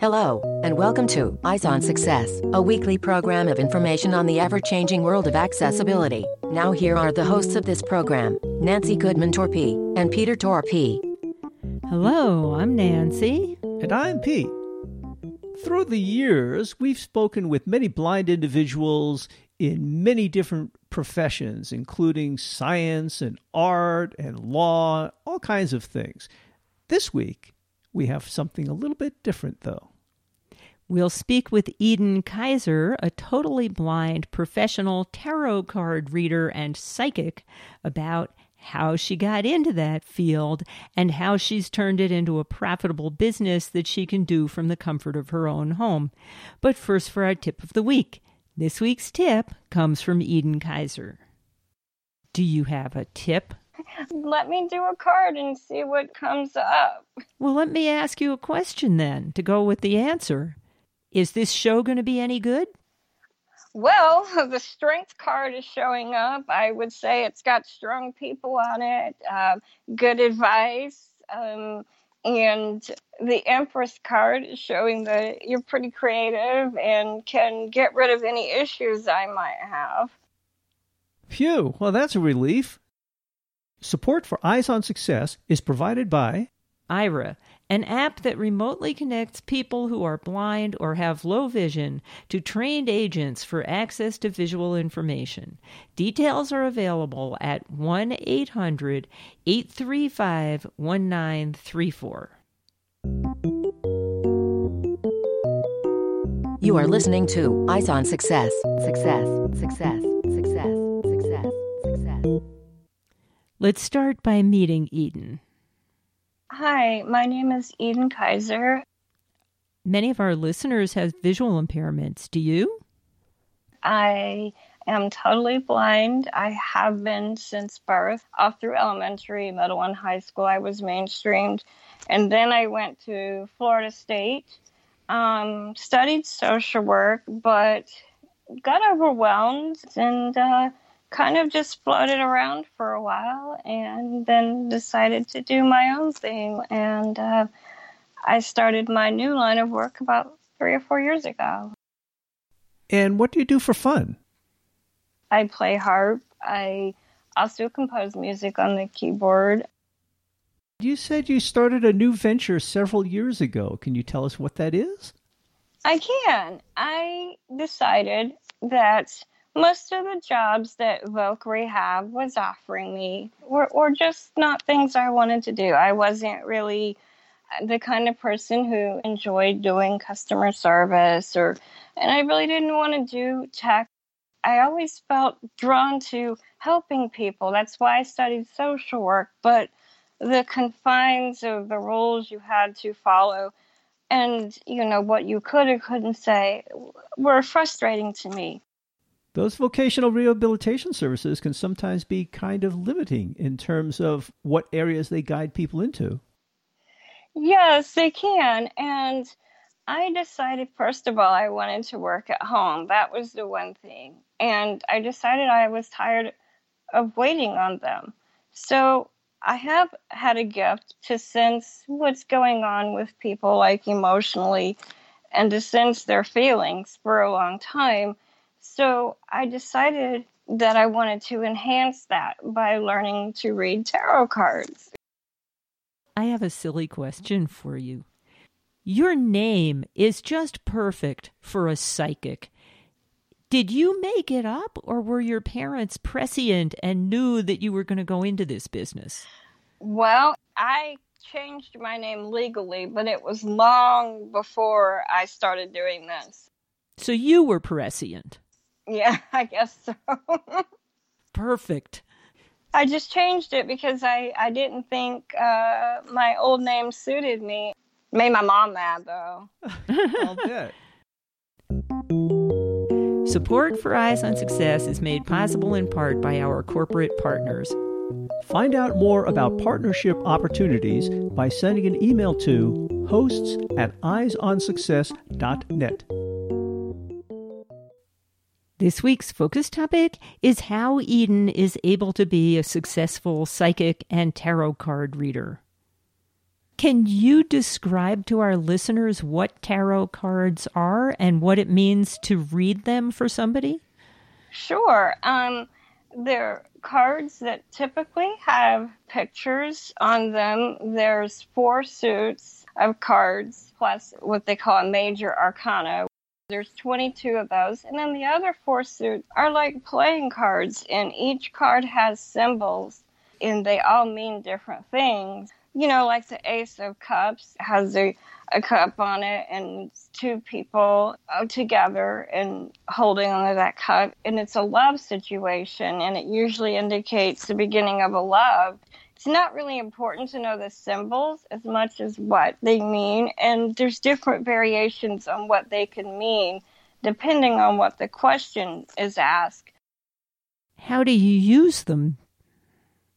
Hello, and welcome to Eyes on Success, a weekly program of information on the ever changing world of accessibility. Now, here are the hosts of this program Nancy Goodman Torpey and Peter Torpey. Hello, I'm Nancy. And I'm Pete. Through the years, we've spoken with many blind individuals in many different professions, including science and art and law, all kinds of things. This week, we have something a little bit different, though. We'll speak with Eden Kizer, a totally blind professional tarot card reader and psychic, about how she got into that field and how she's turned it into a profitable business that she can do from the comfort of her own home. But first, for our tip of the week. This week's tip comes from Eden Kizer. Do you have a tip? Let me do a card and see what comes up. Well, let me ask you a question then to go with the answer. Is this show going to be any good? Well, the strength card is showing up. I would say it's got strong people on it, uh, good advice, um, and the Empress card is showing that you're pretty creative and can get rid of any issues I might have. Phew, well, that's a relief. Support for Eyes on Success is provided by Aira, an app that remotely connects people who are blind or have low vision to trained agents for access to visual information. Details are available at 1 800 835 1934. You are listening to Eyes on Success. Success, success, success, Let's start by meeting Eden. Hi, my name is Eden Kizer. Many of our listeners have visual impairments. Do you? I am totally blind. I have been since birth, off through elementary, middle, and high school. I was mainstreamed. And then I went to Florida State, um, studied social work, but got overwhelmed and uh, kind of just floated around for a while and then decided to do my own thing. And uh, I started my new line of work about three or four years ago. And what do you do for fun? I play harp. I also compose music on the keyboard. You said you started a new venture several years ago. Can you tell us what that is? I can. I decided that most of the jobs that Voc Rehab was offering me were, were just not things I wanted to do. I wasn't really the kind of person who enjoyed doing customer service or and I really didn't want to do tech. I always felt drawn to helping people. That's why I studied social work, but the confines of the rules you had to follow and you know what you could or couldn't say were frustrating to me those vocational rehabilitation services can sometimes be kind of limiting in terms of what areas they guide people into. Yes, they can. And I decided, first of all, I wanted to work at home. That was the one thing. And I decided I was tired of waiting on them. So I have had a gift to sense what's going on with people, like emotionally, and to sense their feelings for a long time. So I decided that I wanted to enhance that by learning to read tarot cards. I have a silly question for you. Your name is just perfect for a psychic. Did you make it up, or were your parents prescient and knew that you were going to go into this business? Well, I changed my name legally, but it was long before I started doing this. So you were prescient. Yeah, I guess so. Perfect. I just changed it because I, I didn't think uh, my old name suited me. Made my mom mad, though. I'll bet. Support for Eyes on Success is made possible in part by our corporate partners. Find out more about partnership opportunities by sending an email to hosts at eyesonsuccess.net. This week's focus topic is how Eden is able to be a successful psychic and tarot card reader. Can you describe to our listeners what tarot cards are and what it means to read them for somebody? Sure. Um, they're cards that typically have pictures on them. There's four suits of cards plus what they call a major arcana. There's 22 of those. And then the other four suits are like playing cards, and each card has symbols, and they all mean different things you know, like the Ace of Cups has a, a cup on it and two people together and holding onto that cup. And it's a love situation and it usually indicates the beginning of a love. It's not really important to know the symbols as much as what they mean. And there's different variations on what they can mean depending on what the question is asked. How do you use them?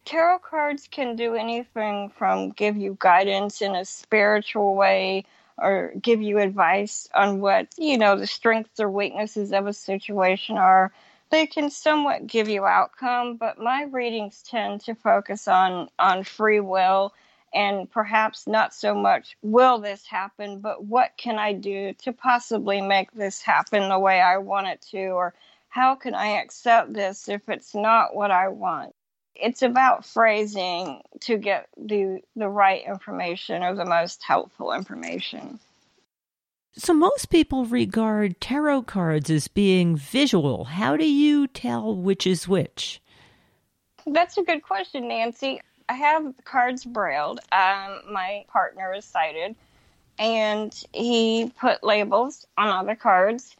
tarot cards can do anything from give you guidance in a spiritual way or give you advice on what, you know, the strengths or weaknesses of a situation are. They can somewhat give you outcome, but my readings tend to focus on on free will and perhaps not so much will this happen, but what can I do to possibly make this happen the way I want it to or how can I accept this if it's not what I want? it's about phrasing to get the the right information or the most helpful information. So most people regard tarot cards as being visual. How do you tell which is which? That's a good question, Nancy. I have cards brailled. Um, my partner is sighted, and he put labels on all the cards.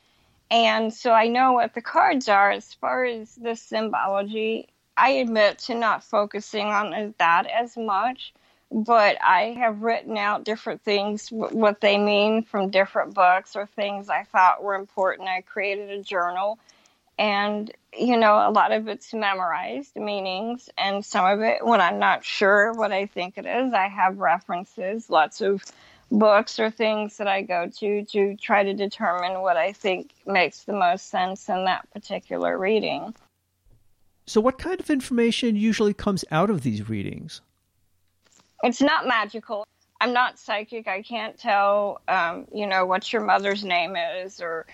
And so I know what the cards are as far as the symbology I admit to not focusing on that as much, but I have written out different things, what they mean from different books or things I thought were important. I created a journal, and you know, a lot of it's memorized meanings, and some of it, when I'm not sure what I think it is, I have references, lots of books or things that I go to to try to determine what I think makes the most sense in that particular reading. So, what kind of information usually comes out of these readings? It's not magical. I'm not psychic. I can't tell, um, you know, what your mother's name is or,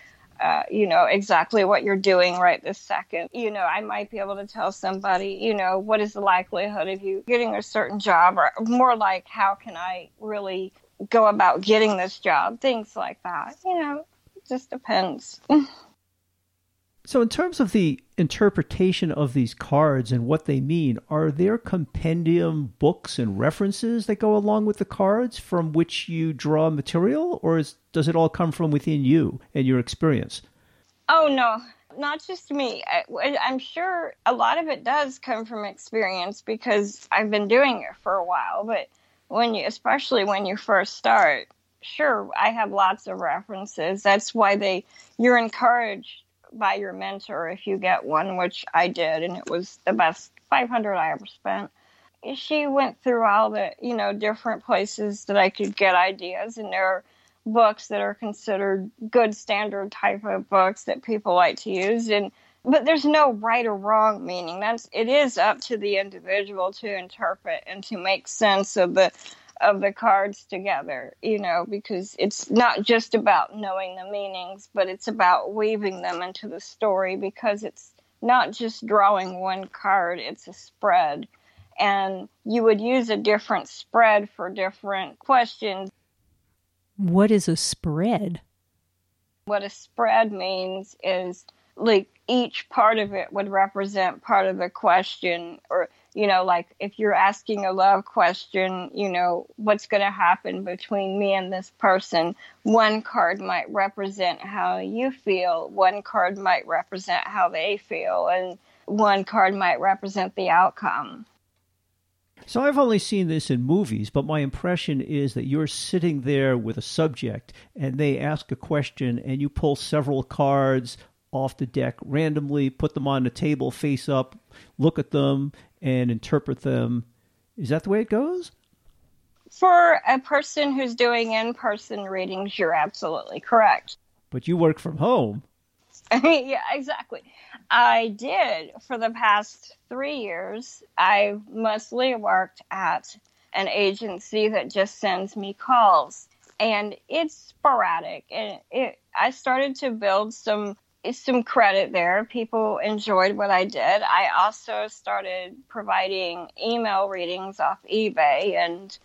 uh, you know, exactly what you're doing right this second. You know, I might be able to tell somebody, you know, what is the likelihood of you getting a certain job or more like how can I really go about getting this job, things like that. You know, just depends. So, in terms of the interpretation of these cards and what they mean, are there compendium books and references that go along with the cards from which you draw material, or is, does it all come from within you and your experience? Oh, no, not just me. I, I'm sure a lot of it does come from experience because I've been doing it for a while, but when you, especially when you first start, sure, I have lots of references. That's why they, you're encouraged by your mentor if you get one, which I did, and it was the best 500 I ever spent. She went through all the, you know, different places that I could get ideas, and there are books that are considered good standard type of books that people like to use, and but there's no right or wrong meaning. That's it is up to the individual to interpret and to make sense of the of the cards together, you know, because it's not just about knowing the meanings, but it's about weaving them into the story because it's not just drawing one card, it's a spread. And you would use a different spread for different questions. What is a spread? What a spread means is like each part of it would represent part of the question or you know, like if you're asking a love question, you know, what's going to happen between me and this person, one card might represent how you feel, one card might represent how they feel, and one card might represent the outcome. So I've only seen this in movies, but my impression is that you're sitting there with a subject and they ask a question and you pull several cards off the deck randomly, put them on the table face up, look at them, and interpret them. Is that the way it goes? For a person who's doing in person readings, you're absolutely correct. But you work from home. yeah, exactly. I did for the past three years. I mostly worked at an agency that just sends me calls. And it's sporadic. And it, I started to build some some credit there. People enjoyed what I did. I also started providing email readings off eBay and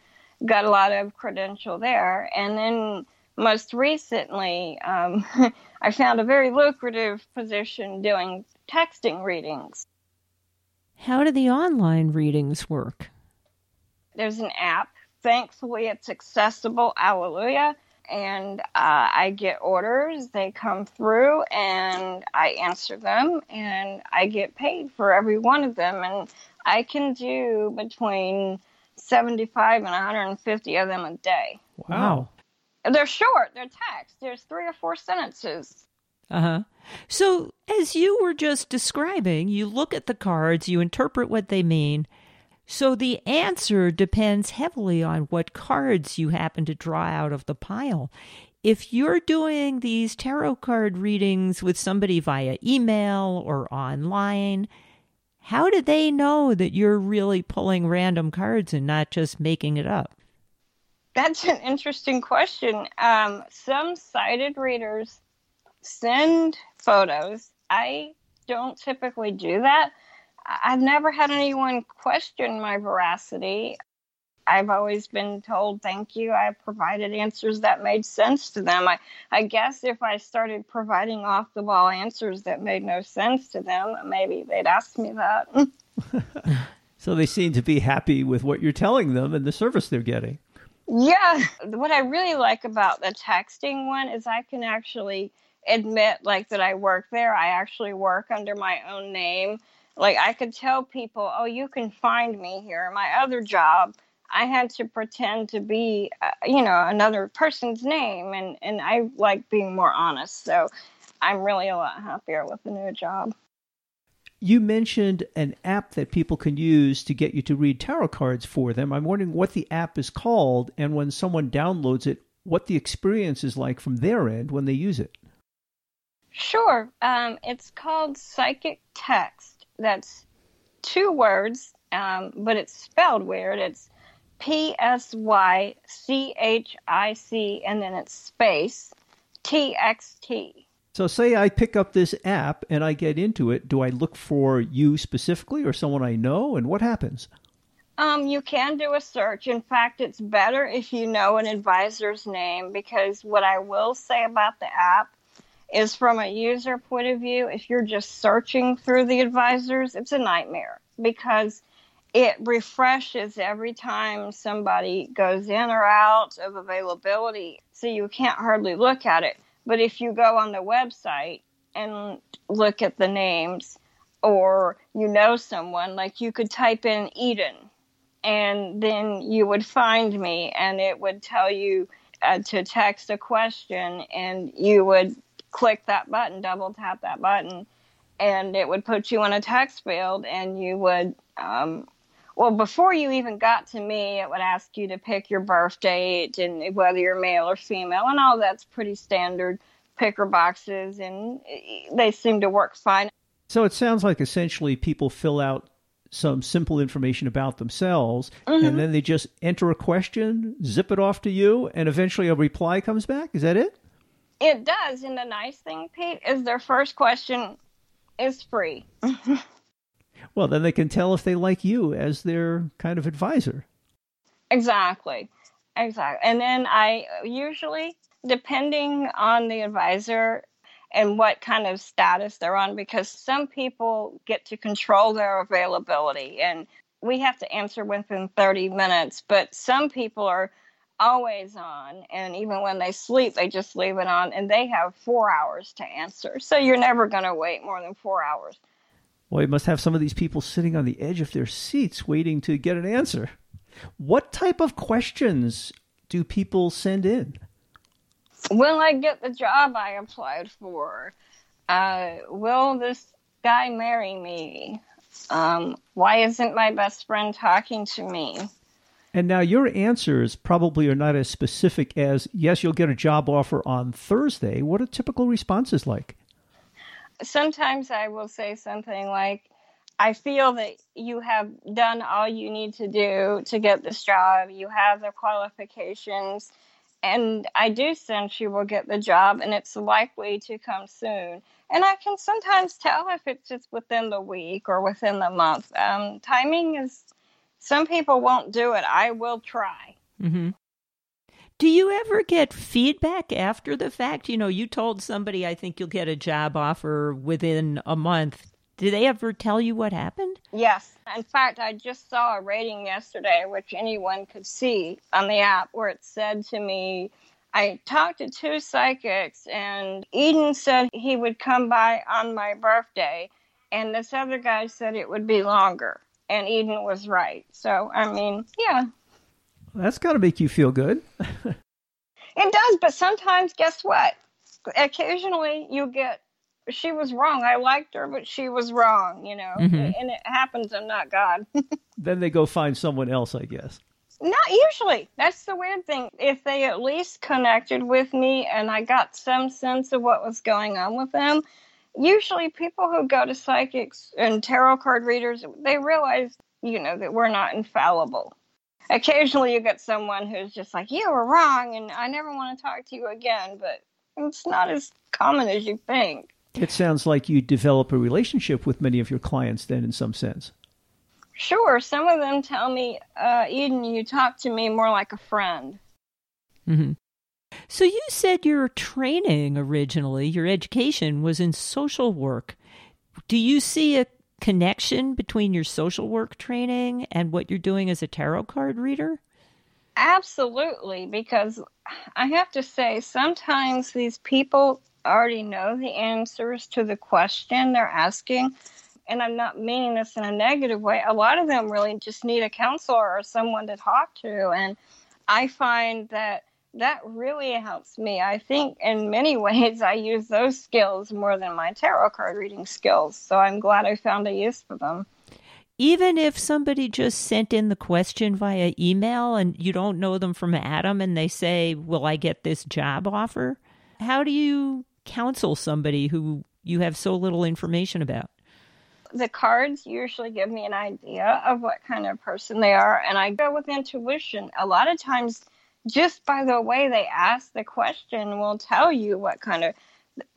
got a lot of credential there. And then most recently, um, I found a very lucrative position doing texting readings. How do the online readings work? There's an app. Thankfully, it's accessible. Hallelujah. And uh, I get orders, they come through, and I answer them, and I get paid for every one of them. And I can do between 75 and 150 of them a day. Wow. They're short, they're text. There's three or four sentences. Uh huh. So, as you were just describing, you look at the cards, you interpret what they mean. So, the answer depends heavily on what cards you happen to draw out of the pile. If you're doing these tarot card readings with somebody via email or online, how do they know that you're really pulling random cards and not just making it up? That's an interesting question. Um, some sighted readers send photos. I don't typically do that. I've never had anyone question my veracity. I've always been told thank you. I provided answers that made sense to them. I, I guess if I started providing off the wall answers that made no sense to them, maybe they'd ask me that. so they seem to be happy with what you're telling them and the service they're getting. Yeah. What I really like about the texting one is I can actually admit like that I work there. I actually work under my own name. Like I could tell people, "Oh, you can find me here." My other job, I had to pretend to be, uh, you know, another person's name, and and I like being more honest. So I'm really a lot happier with the new job. You mentioned an app that people can use to get you to read tarot cards for them. I'm wondering what the app is called, and when someone downloads it, what the experience is like from their end when they use it. Sure. Um, it's called Psychic Text. That's two words, um, but it's spelled weird. It's P S Y C H I C, and then it's space T X T. So, say I pick up this app and I get into it. Do I look for you specifically or someone I know? And what happens? Um, you can do a search. In fact, it's better if you know an advisor's name because what I will say about the app is from a user point of view, if you're just searching through the advisors, it's a nightmare because it refreshes every time somebody goes in or out of availability. So you can't hardly look at it. But if you go on the website and look at the names, or you know someone, like you could type in Eden, and then you would find me, and it would tell you uh, to text a question, and you would click that button, double tap that button, and it would put you in a text field, and you would. Um, well, before you even got to me, it would ask you to pick your birth date and whether you're male or female, and all that's pretty standard picker boxes, and they seem to work fine. So it sounds like essentially people fill out some simple information about themselves, mm-hmm. and then they just enter a question, zip it off to you, and eventually a reply comes back. Is that it? It does. And the nice thing, Pete, is their first question is free. well, then they can tell if they like you as their kind of advisor. Exactly. Exactly. And then I usually, depending on the advisor and what kind of status they're on, because some people get to control their availability and we have to answer within 30 minutes, but some people are always on and even when they sleep they just leave it on and they have four hours to answer. So you're never going to wait more than four hours. Well you must have some of these people sitting on the edge of their seats waiting to get an answer. What type of questions do people send in? Will i get the job i applied for? Uh, will this guy marry me? Um, why isn't my best friend talking to me and now your answers probably are not as specific as, yes, you'll get a job offer on Thursday. What are typical responses like? Sometimes I will say something like, I feel that you have done all you need to do to get this job. You have the qualifications, and I do sense you will get the job, and it's likely to come soon. And I can sometimes tell if it's just within the week or within the month. Um, timing is, some people won't do it. I will try. Mm-hmm. Do you ever get feedback after the fact? You know, you told somebody, I think you'll get a job offer within a month. Do they ever tell you what happened? Yes. In fact, I just saw a rating yesterday, which anyone could see on the app, where it said to me, I talked to two psychics, and Eden said he would come by on my birthday, and this other guy said it would be longer. And Eden was right. So, I mean, yeah, that's got to make you feel good. it does, but sometimes, guess what? Occasionally, you get she was wrong. I liked her, but she was wrong, you know. Mm-hmm. And it happens. I'm not God. then they go find someone else, I guess. Not usually. That's the weird thing. If they at least connected with me and I got some sense of what was going on with them, usually people who go to psychics and tarot card readers, they realize, you know, that we're not infallible occasionally you get someone who's just like, you were wrong and I never want to talk to you again, but it's not as common as you think. It sounds like you develop a relationship with many of your clients then, in some sense. Sure. Some of them tell me, uh, Eden, you talk to me more like a friend. Mm-hmm. So you said your training originally, your education was in social work. Do you see a connection between your social work training and what you're doing as a tarot card reader? Absolutely, because I have to say, sometimes these people already know the answers to the question they're asking. And I'm not meaning this in a negative way. A lot of them really just need a counselor or someone to talk to. And I find that that really helps me. I think in many ways I use those skills more than my tarot card reading skills. So I'm glad I found a use for them. Even if somebody just sent in the question via email and you don't know them from Adam and they say, Will I get this job offer? How do you counsel somebody who you have so little information about? The cards usually give me an idea of what kind of person they are, and I go with intuition. A lot of times, just by the way they ask the question will tell you what kind of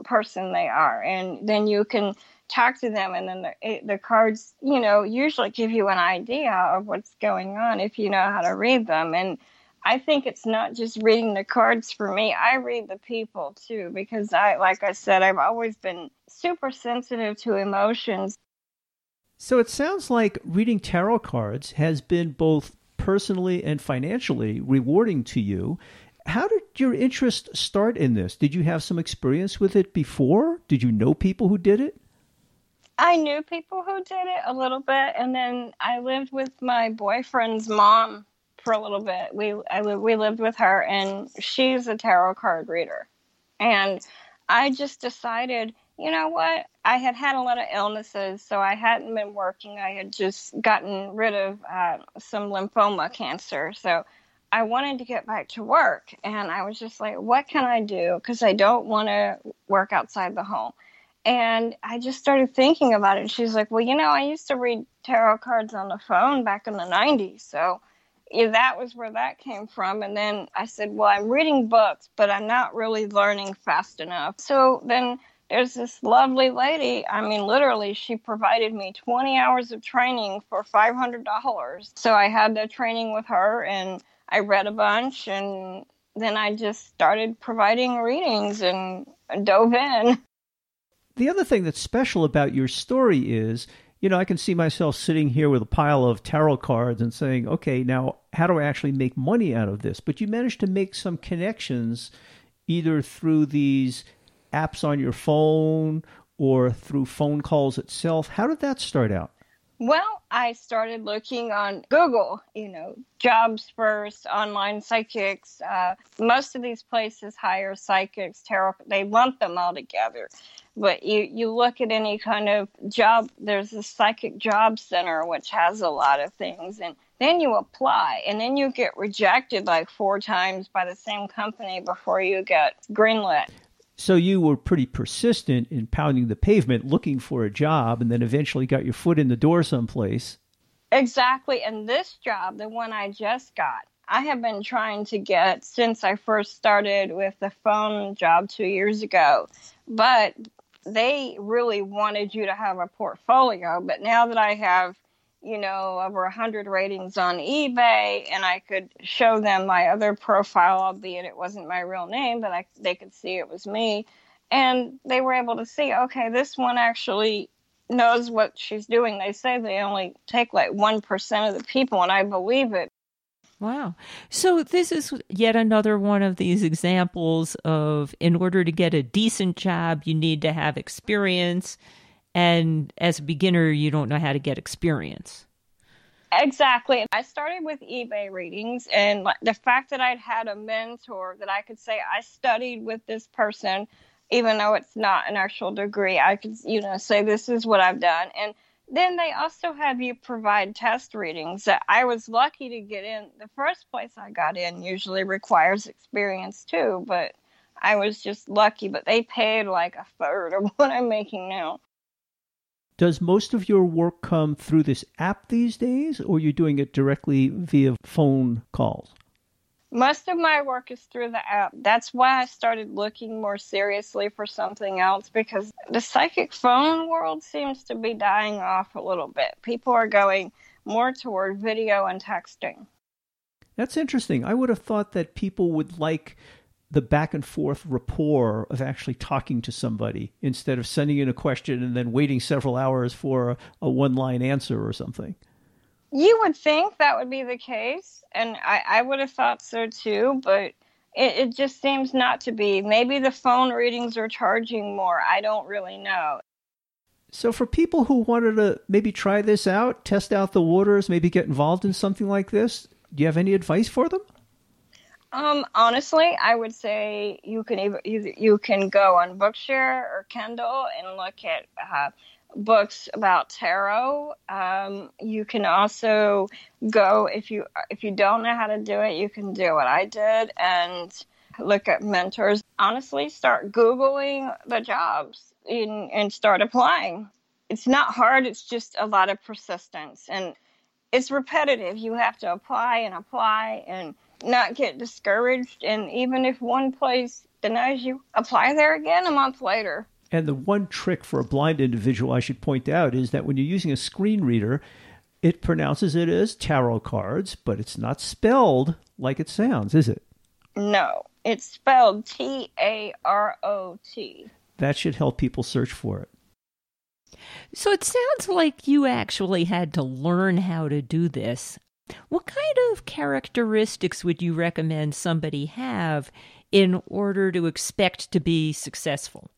person they are. And then you can talk to them and then the, the cards you know usually give you an idea of what's going on if you know how to read them. And i think it's not just reading the cards for me. I read the people too because i like i said i've always been super sensitive to emotions. So it sounds like reading tarot cards has been both personally and financially rewarding to you. How did your interest start in this? Did you have some experience with it before? Did you know people who did it? I knew people who did it a little bit, and then I lived with my boyfriend's mom for a little bit. We I we lived with her, and she's a tarot card reader, and I just decided you know what? I had had a lot of illnesses, so I hadn't been working. I had just gotten rid of uh, some lymphoma cancer. So I wanted to get back to work. And I was just like, what can I do? Because I don't want to work outside the home. And I just started thinking about it. She's like, well, you know, I used to read tarot cards on the phone back in the 90s. So yeah, that was where that came from. And then I said, well, I'm reading books, but I'm not really learning fast enough. So then there's this lovely lady. I mean, literally, she provided me 20 hours of training for $500. So I had the training with her and I read a bunch and then I just started providing readings and dove in. The other thing that's special about your story is, you know, I can see myself sitting here with a pile of tarot cards and saying, okay, now how do I actually make money out of this? But you managed to make some connections either through these apps on your phone or through phone calls itself? How did that start out? Well, I started looking on Google, you know, jobs first, online psychics. Uh, most of these places hire psychics, tarot, they lump them all together. But you, you look at any kind of job, there's a psychic job center, which has a lot of things. And then you apply, and then you get rejected like four times by the same company before you get greenlit. So you were pretty persistent in pounding the pavement looking for a job and then eventually got your foot in the door someplace. Exactly. And this job, the one I just got, I have been trying to get since I first started with the phone job two years ago. But they really wanted you to have a portfolio. But now that I have, you know, over 100 ratings on eBay and I could show them my other profile, albeit it wasn't my real name, but I, they could see it was me. And they were able to see, okay, this one actually knows what she's doing. They say they only take like 1% of the people, and I believe it. Wow. So this is yet another one of these examples of in order to get a decent job, you need to have experience. And as a beginner, you don't know how to get experience. Exactly. I started with eBay readings, and the fact that I'd had a mentor that I could say I studied with this person, even though it's not an actual degree, I could, you know, say this is what I've done. And then they also have you provide test readings. That I was lucky to get in. The first place I got in usually requires experience too, but I was just lucky. But they paid like a third of what I'm making now. Does most of your work come through this app these days, or you're you doing it directly via phone calls? Most of my work is through the app. That's why I started looking more seriously for something else because the psychic phone world seems to be dying off a little bit. People are going more toward video and texting. That's interesting. I would have thought that people would like the back and forth rapport of actually talking to somebody instead of sending in a question and then waiting several hours for a, a one line answer or something. You would think that would be the case, and I, I would have thought so too, but it, it just seems not to be. Maybe the phone readings are charging more. I don't really know. So, for people who wanted to maybe try this out, test out the waters, maybe get involved in something like this, do you have any advice for them? Um, honestly, I would say you can either, you, can go on Bookshare or Kindle and look at uh, books about tarot. Um, you can also go if you if you don't know how to do it, you can do what I did and look at mentors. Honestly, start googling the jobs and, and start applying. It's not hard. It's just a lot of persistence and it's repetitive. You have to apply and apply and not get discouraged. And even if one place denies you, apply there again a month later. And the one trick for a blind individual I should point out is that when you're using a screen reader, it pronounces it as tarot cards, but it's not spelled like it sounds, is it? No, it's spelled T A R O T. That should help people search for it. So it sounds like you actually had to learn how to do this. What kind of characteristics would you recommend somebody have in order to expect to be successful?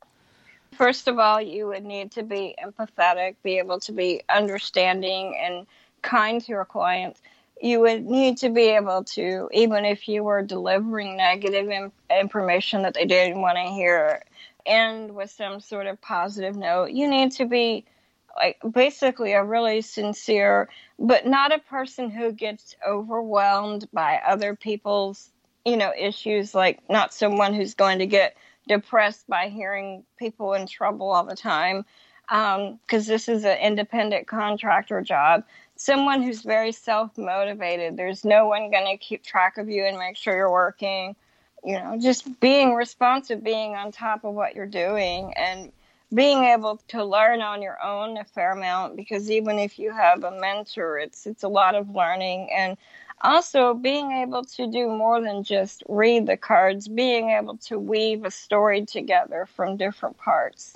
First of all, you would need to be empathetic, be able to be understanding and kind to your clients. You would need to be able to, even if you were delivering negative information that they didn't want to hear, end with some sort of positive note. You need to be like basically a really sincere, but not a person who gets overwhelmed by other people's, you know, issues. Like not someone who's going to get depressed by hearing people in trouble all the time because um, this is an independent contractor job. Someone who's very self motivated. There's no one going to keep track of you and make sure you're working. You know, just being responsive, being on top of what you're doing, and being able to learn on your own a fair amount. Because even if you have a mentor, it's it's a lot of learning and also being able to do more than just read the cards, being able to weave a story together from different parts.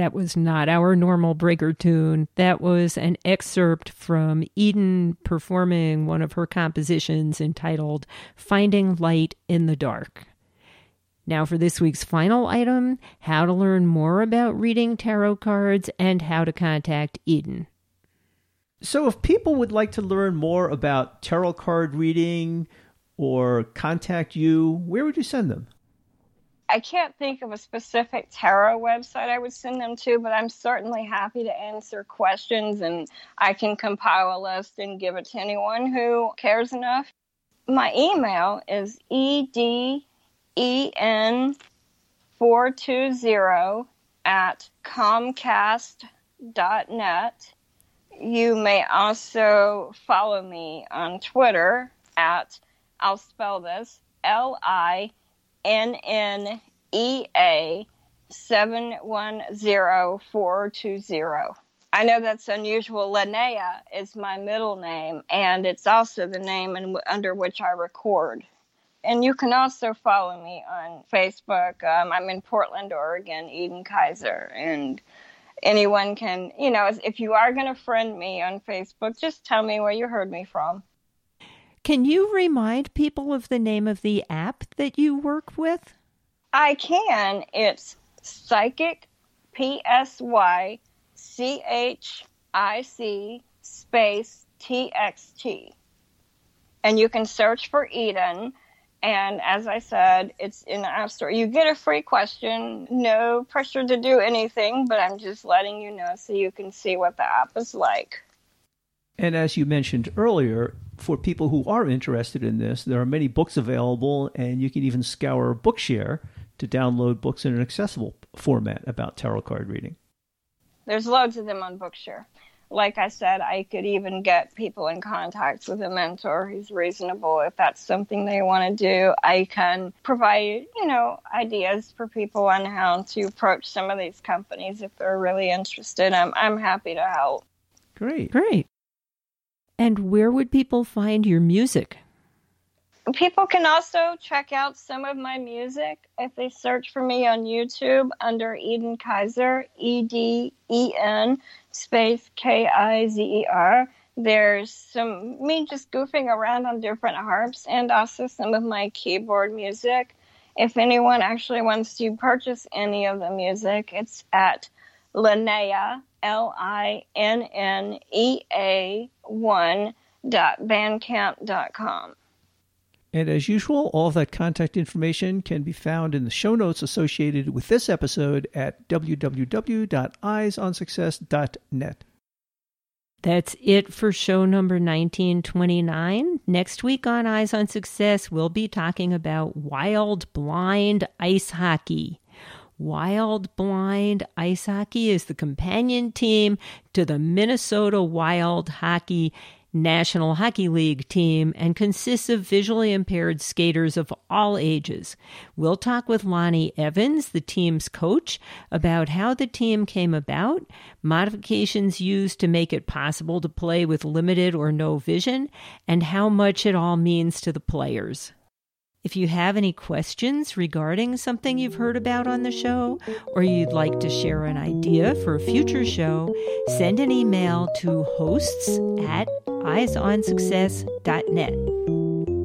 That was not our normal breaker tune. That was an excerpt from Eden performing one of her compositions entitled Finding Light in the Dark. Now, for this week's final item how to learn more about reading tarot cards and how to contact Eden. So, if people would like to learn more about tarot card reading, or contact you, where would you send them? I can't think of a specific tarot website I would send them to, but I'm certainly happy to answer questions and I can compile a list and give it to anyone who cares enough. My email is edn420 at comcast.net. You may also follow me on Twitter at, I'll spell this, L I N N E A seven one zero four two zero. I know that's unusual. Linnea is my middle name, and it's also the name in, under which I record. And you can also follow me on Facebook. Um, I'm in Portland, Oregon, Eden Kizer, and anyone can, you know, if you are going to friend me on Facebook, just tell me where you heard me from. Can you remind people of the name of the app that you work with? I can. It's Psychic, P S Y C H I C space T X T. And you can search for Eden. And as I said, it's in the App Store. You get a free question, no pressure to do anything, but I'm just letting you know so you can see what the app is like. And as you mentioned earlier, for people who are interested in this, there are many books available, and you can even scour Bookshare to download books in an accessible format about tarot card reading. There's loads of them on Bookshare. Like I said, I could even get people in contact with a mentor who's reasonable if that's something they want to do. I can provide, you know, ideas for people on how to approach some of these companies if they're really interested. I'm I'm happy to help. Great. Great. And where would people find your music? People can also check out some of my music if they search for me on YouTube under Eden Kizer, E D E N space K I Z E R. There's some me just goofing around on different harps and also some of my keyboard music. If anyone actually wants to purchase any of the music, it's at Linnea, L I N N E A 1 dot bandcamp dot com. And as usual, all of that contact information can be found in the show notes associated with this episode at www.eyesonsuccess.net. That's it for show number 1929. Next week on Eyes on Success, we'll be talking about wild blind ice hockey. Wild Blind Ice Hockey is the companion team to the Minnesota Wild Hockey National Hockey League team and consists of visually impaired skaters of all ages. We'll talk with Lonnie Evans, the team's coach, about how the team came about, modifications used to make it possible to play with limited or no vision, and how much it all means to the players. If you have any questions regarding something you've heard about on the show, or you'd like to share an idea for a future show, send an email to hosts at eyesonsuccess.net.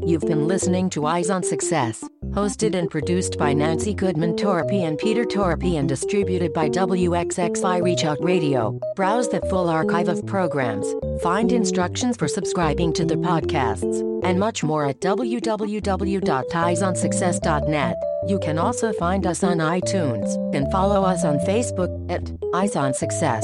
You've been listening to Eyes on Success, hosted and produced by Nancy Goodman Torpey and Peter Torpey and distributed by WXXI Reach Out Radio. Browse the full archive of programs, find instructions for subscribing to the podcasts, and much more at www.eyesonsuccess.net. You can also find us on iTunes and follow us on Facebook at Eyes on Success